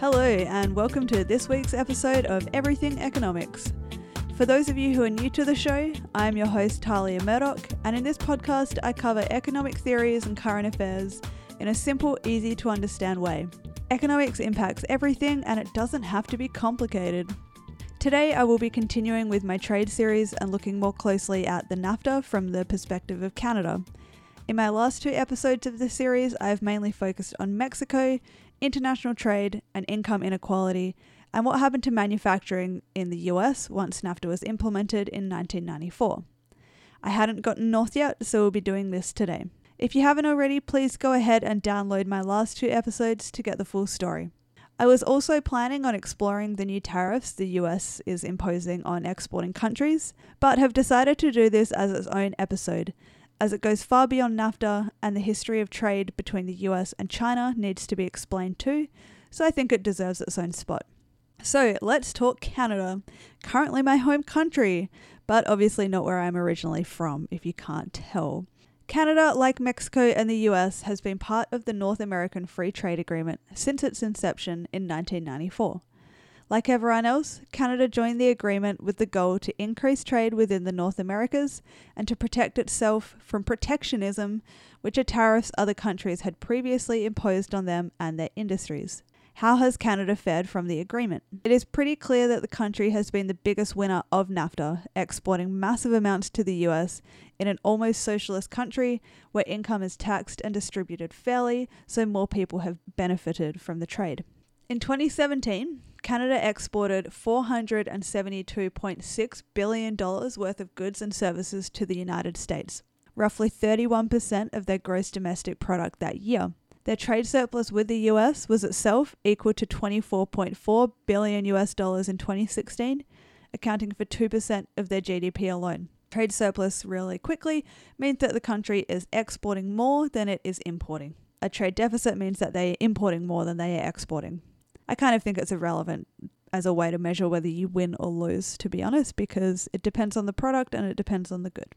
Hello, and welcome to this week's episode of Everything Economics. For those of you who are new to the show, I am your host, Talia Murdoch, and in this podcast, I cover economic theories and current affairs in a simple, easy to understand way. Economics impacts everything, and it doesn't have to be complicated. Today, I will be continuing with my trade series and looking more closely at the NAFTA from the perspective of Canada. In my last two episodes of this series, I have mainly focused on Mexico, international trade, and income inequality, and what happened to manufacturing in the US once NAFTA was implemented in 1994. I hadn't gotten north yet, so we'll be doing this today. If you haven't already, please go ahead and download my last two episodes to get the full story. I was also planning on exploring the new tariffs the US is imposing on exporting countries, but have decided to do this as its own episode as it goes far beyond NAFTA and the history of trade between the US and China needs to be explained too, so I think it deserves its own spot. So let's talk Canada, currently my home country, but obviously not where I'm originally from, if you can't tell. Canada, like Mexico and the US, has been part of the North American Free Trade Agreement since its inception in 1994. Like everyone else, Canada joined the agreement with the goal to increase trade within the North Americas and to protect itself from protectionism, which are tariffs other countries had previously imposed on them and their industries. How has Canada fared from the agreement? It is pretty clear that the country has been the biggest winner of NAFTA, exporting massive amounts to the US in an almost socialist country where income is taxed and distributed fairly, so more people have benefited from the trade. In 2017, Canada exported $472.6 billion worth of goods and services to the United States, roughly 31% of their gross domestic product that year. Their trade surplus with the US was itself equal to 24.4 billion US dollars in 2016, accounting for 2% of their GDP alone. Trade surplus really quickly means that the country is exporting more than it is importing. A trade deficit means that they are importing more than they are exporting. I kind of think it's irrelevant as a way to measure whether you win or lose, to be honest, because it depends on the product and it depends on the good.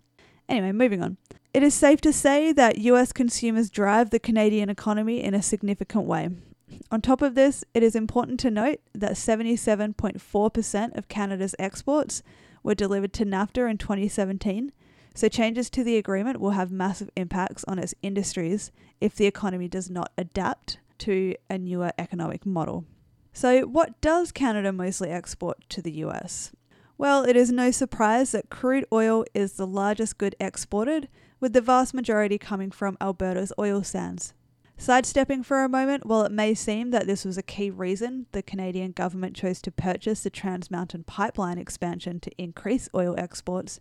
Anyway, moving on. It is safe to say that US consumers drive the Canadian economy in a significant way. On top of this, it is important to note that 77.4% of Canada's exports were delivered to NAFTA in 2017, so changes to the agreement will have massive impacts on its industries if the economy does not adapt to a newer economic model. So, what does Canada mostly export to the US? Well, it is no surprise that crude oil is the largest good exported, with the vast majority coming from Alberta's oil sands. Sidestepping for a moment, while it may seem that this was a key reason the Canadian government chose to purchase the Trans Mountain pipeline expansion to increase oil exports,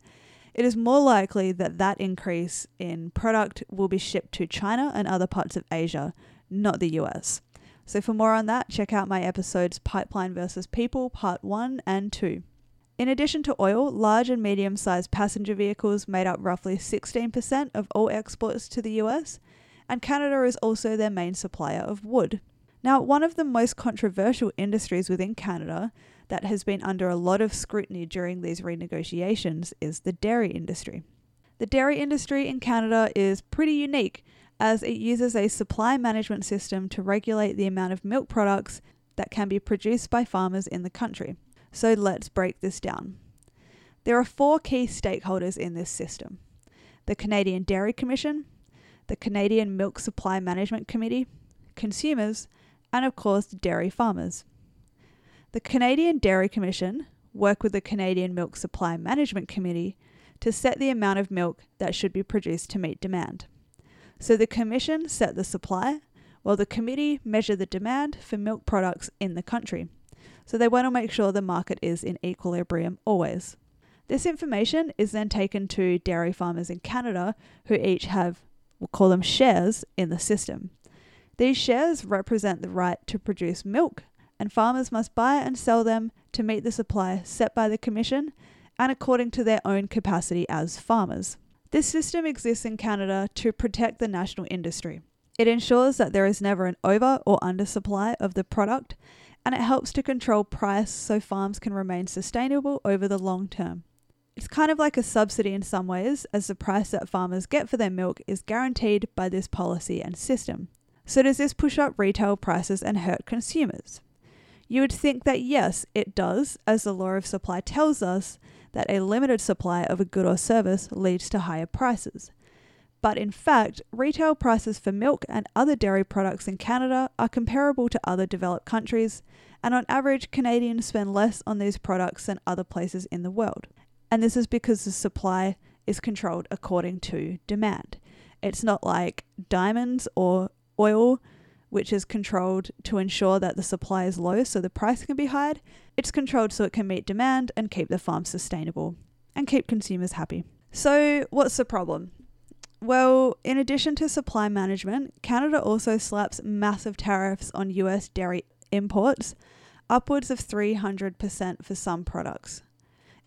it is more likely that that increase in product will be shipped to China and other parts of Asia, not the US. So, for more on that, check out my episodes Pipeline versus People, Part 1 and 2. In addition to oil, large and medium sized passenger vehicles made up roughly 16% of all exports to the US, and Canada is also their main supplier of wood. Now, one of the most controversial industries within Canada that has been under a lot of scrutiny during these renegotiations is the dairy industry. The dairy industry in Canada is pretty unique as it uses a supply management system to regulate the amount of milk products that can be produced by farmers in the country. So let's break this down. There are four key stakeholders in this system the Canadian Dairy Commission, the Canadian Milk Supply Management Committee, consumers, and of course, dairy farmers. The Canadian Dairy Commission work with the Canadian Milk Supply Management Committee to set the amount of milk that should be produced to meet demand. So the Commission set the supply, while the committee measure the demand for milk products in the country. So they want to make sure the market is in equilibrium always. This information is then taken to dairy farmers in Canada who each have, we'll call them shares, in the system. These shares represent the right to produce milk, and farmers must buy and sell them to meet the supply set by the Commission and according to their own capacity as farmers. This system exists in Canada to protect the national industry. It ensures that there is never an over or undersupply of the product, and it helps to control price so farms can remain sustainable over the long term. It's kind of like a subsidy in some ways, as the price that farmers get for their milk is guaranteed by this policy and system. So, does this push up retail prices and hurt consumers? You would think that yes, it does, as the law of supply tells us that a limited supply of a good or service leads to higher prices. But in fact, retail prices for milk and other dairy products in Canada are comparable to other developed countries, and on average, Canadians spend less on these products than other places in the world. And this is because the supply is controlled according to demand. It's not like diamonds or oil, which is controlled to ensure that the supply is low so the price can be high. It's controlled so it can meet demand and keep the farm sustainable and keep consumers happy. So, what's the problem? Well, in addition to supply management, Canada also slaps massive tariffs on US dairy imports, upwards of 300% for some products.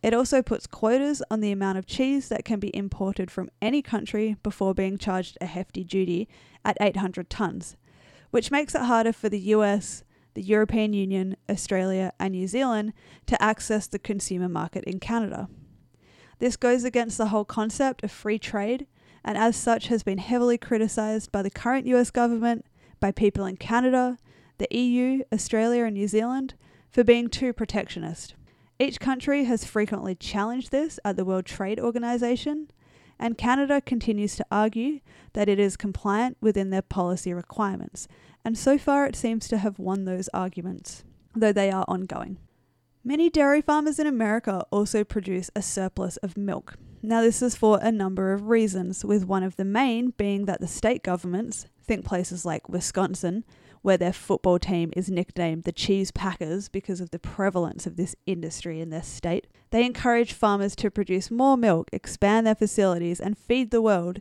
It also puts quotas on the amount of cheese that can be imported from any country before being charged a hefty duty at 800 tonnes, which makes it harder for the US, the European Union, Australia, and New Zealand to access the consumer market in Canada. This goes against the whole concept of free trade and as such has been heavily criticised by the current US government, by people in Canada, the EU, Australia, and New Zealand for being too protectionist. Each country has frequently challenged this at the World Trade Organization, and Canada continues to argue that it is compliant within their policy requirements, and so far it seems to have won those arguments, though they are ongoing. Many dairy farmers in America also produce a surplus of milk. Now, this is for a number of reasons, with one of the main being that the state governments, think places like Wisconsin, where their football team is nicknamed the Cheese Packers because of the prevalence of this industry in their state. They encourage farmers to produce more milk, expand their facilities, and feed the world,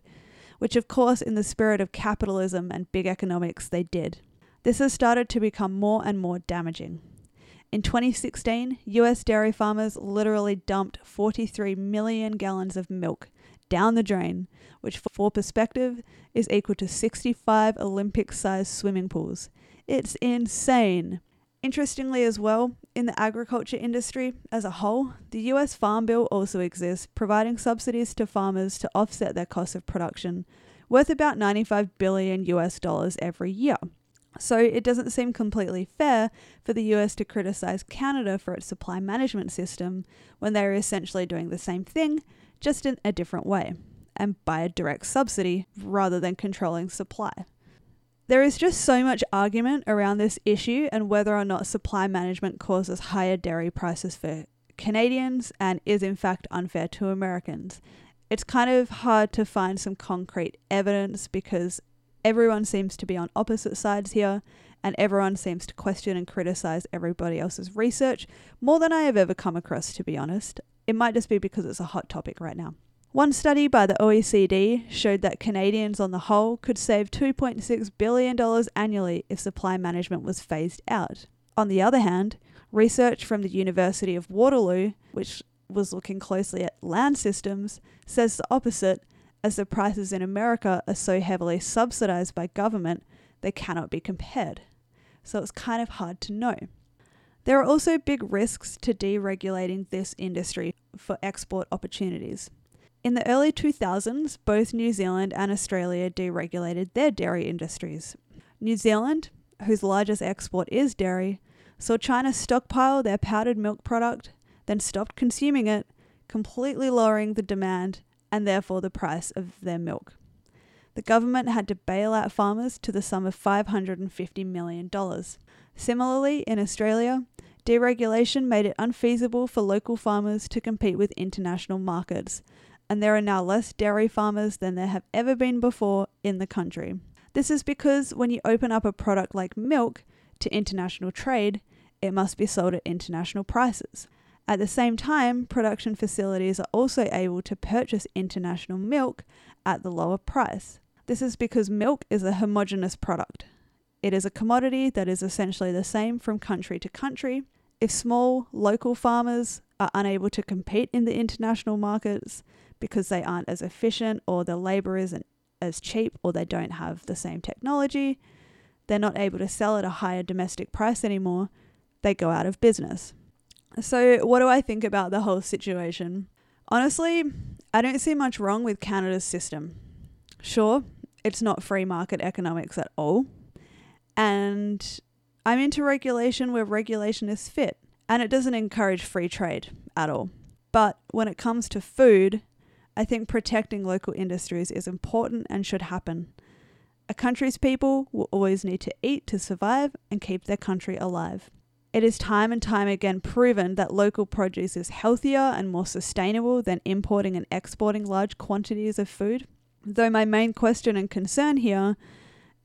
which, of course, in the spirit of capitalism and big economics, they did. This has started to become more and more damaging. In 2016, US dairy farmers literally dumped 43 million gallons of milk down the drain, which, for perspective, is equal to 65 Olympic sized swimming pools. It's insane. Interestingly, as well, in the agriculture industry as a whole, the US Farm Bill also exists, providing subsidies to farmers to offset their cost of production, worth about 95 billion US dollars every year. So it doesn't seem completely fair for the US to criticize Canada for its supply management system when they're essentially doing the same thing, just in a different way, and by a direct subsidy rather than controlling supply. There is just so much argument around this issue and whether or not supply management causes higher dairy prices for Canadians and is in fact unfair to Americans. It's kind of hard to find some concrete evidence because everyone seems to be on opposite sides here, and everyone seems to question and criticize everybody else's research more than I have ever come across, to be honest. It might just be because it's a hot topic right now. One study by the OECD showed that Canadians on the whole could save $2.6 billion annually if supply management was phased out. On the other hand, research from the University of Waterloo, which was looking closely at land systems, says the opposite as the prices in America are so heavily subsidized by government, they cannot be compared. So it's kind of hard to know. There are also big risks to deregulating this industry for export opportunities. In the early 2000s, both New Zealand and Australia deregulated their dairy industries. New Zealand, whose largest export is dairy, saw China stockpile their powdered milk product, then stopped consuming it, completely lowering the demand and therefore the price of their milk. The government had to bail out farmers to the sum of $550 million. Similarly, in Australia, deregulation made it unfeasible for local farmers to compete with international markets, and there are now less dairy farmers than there have ever been before in the country. This is because when you open up a product like milk to international trade, it must be sold at international prices. At the same time, production facilities are also able to purchase international milk at the lower price. This is because milk is a homogeneous product. It is a commodity that is essentially the same from country to country. If small local farmers are unable to compete in the international markets because they aren't as efficient or the labor isn't as cheap or they don't have the same technology, they're not able to sell at a higher domestic price anymore, they go out of business. So, what do I think about the whole situation? Honestly, I don't see much wrong with Canada's system. Sure, it's not free market economics at all. And I'm into regulation where regulation is fit, and it doesn't encourage free trade at all. But when it comes to food, I think protecting local industries is important and should happen. A country's people will always need to eat to survive and keep their country alive. It is time and time again proven that local produce is healthier and more sustainable than importing and exporting large quantities of food. Though my main question and concern here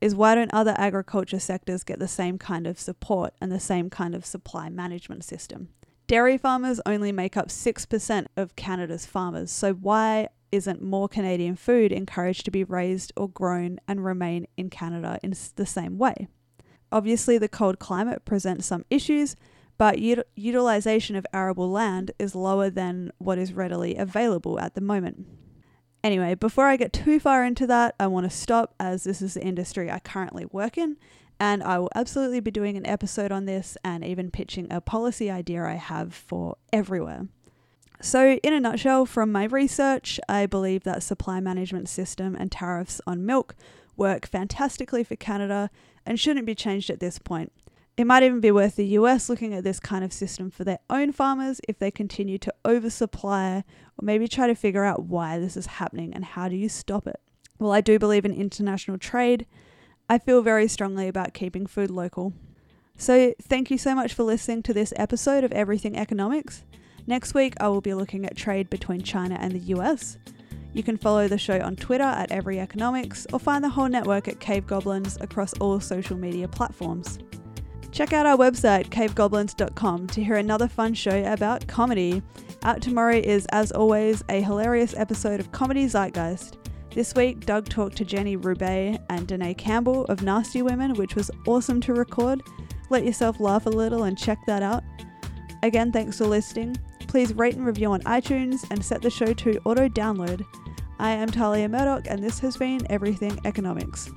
is why don't other agriculture sectors get the same kind of support and the same kind of supply management system? Dairy farmers only make up 6% of Canada's farmers, so why isn't more Canadian food encouraged to be raised or grown and remain in Canada in the same way? Obviously, the cold climate presents some issues, but ut- utilization of arable land is lower than what is readily available at the moment. Anyway, before I get too far into that, I want to stop as this is the industry I currently work in and I will absolutely be doing an episode on this and even pitching a policy idea I have for everywhere. So, in a nutshell, from my research, I believe that supply management system and tariffs on milk work fantastically for Canada and shouldn't be changed at this point. It might even be worth the US looking at this kind of system for their own farmers if they continue to oversupply, or maybe try to figure out why this is happening and how do you stop it. Well, I do believe in international trade, I feel very strongly about keeping food local. So, thank you so much for listening to this episode of Everything Economics. Next week, I will be looking at trade between China and the US. You can follow the show on Twitter at Every Economics or find the whole network at Cave Goblins across all social media platforms. Check out our website, cavegoblins.com, to hear another fun show about comedy. Out tomorrow is, as always, a hilarious episode of Comedy Zeitgeist. This week, Doug talked to Jenny Roubaix and Danae Campbell of Nasty Women, which was awesome to record. Let yourself laugh a little and check that out. Again, thanks for listening. Please rate and review on iTunes and set the show to auto download. I am Talia Murdoch, and this has been Everything Economics.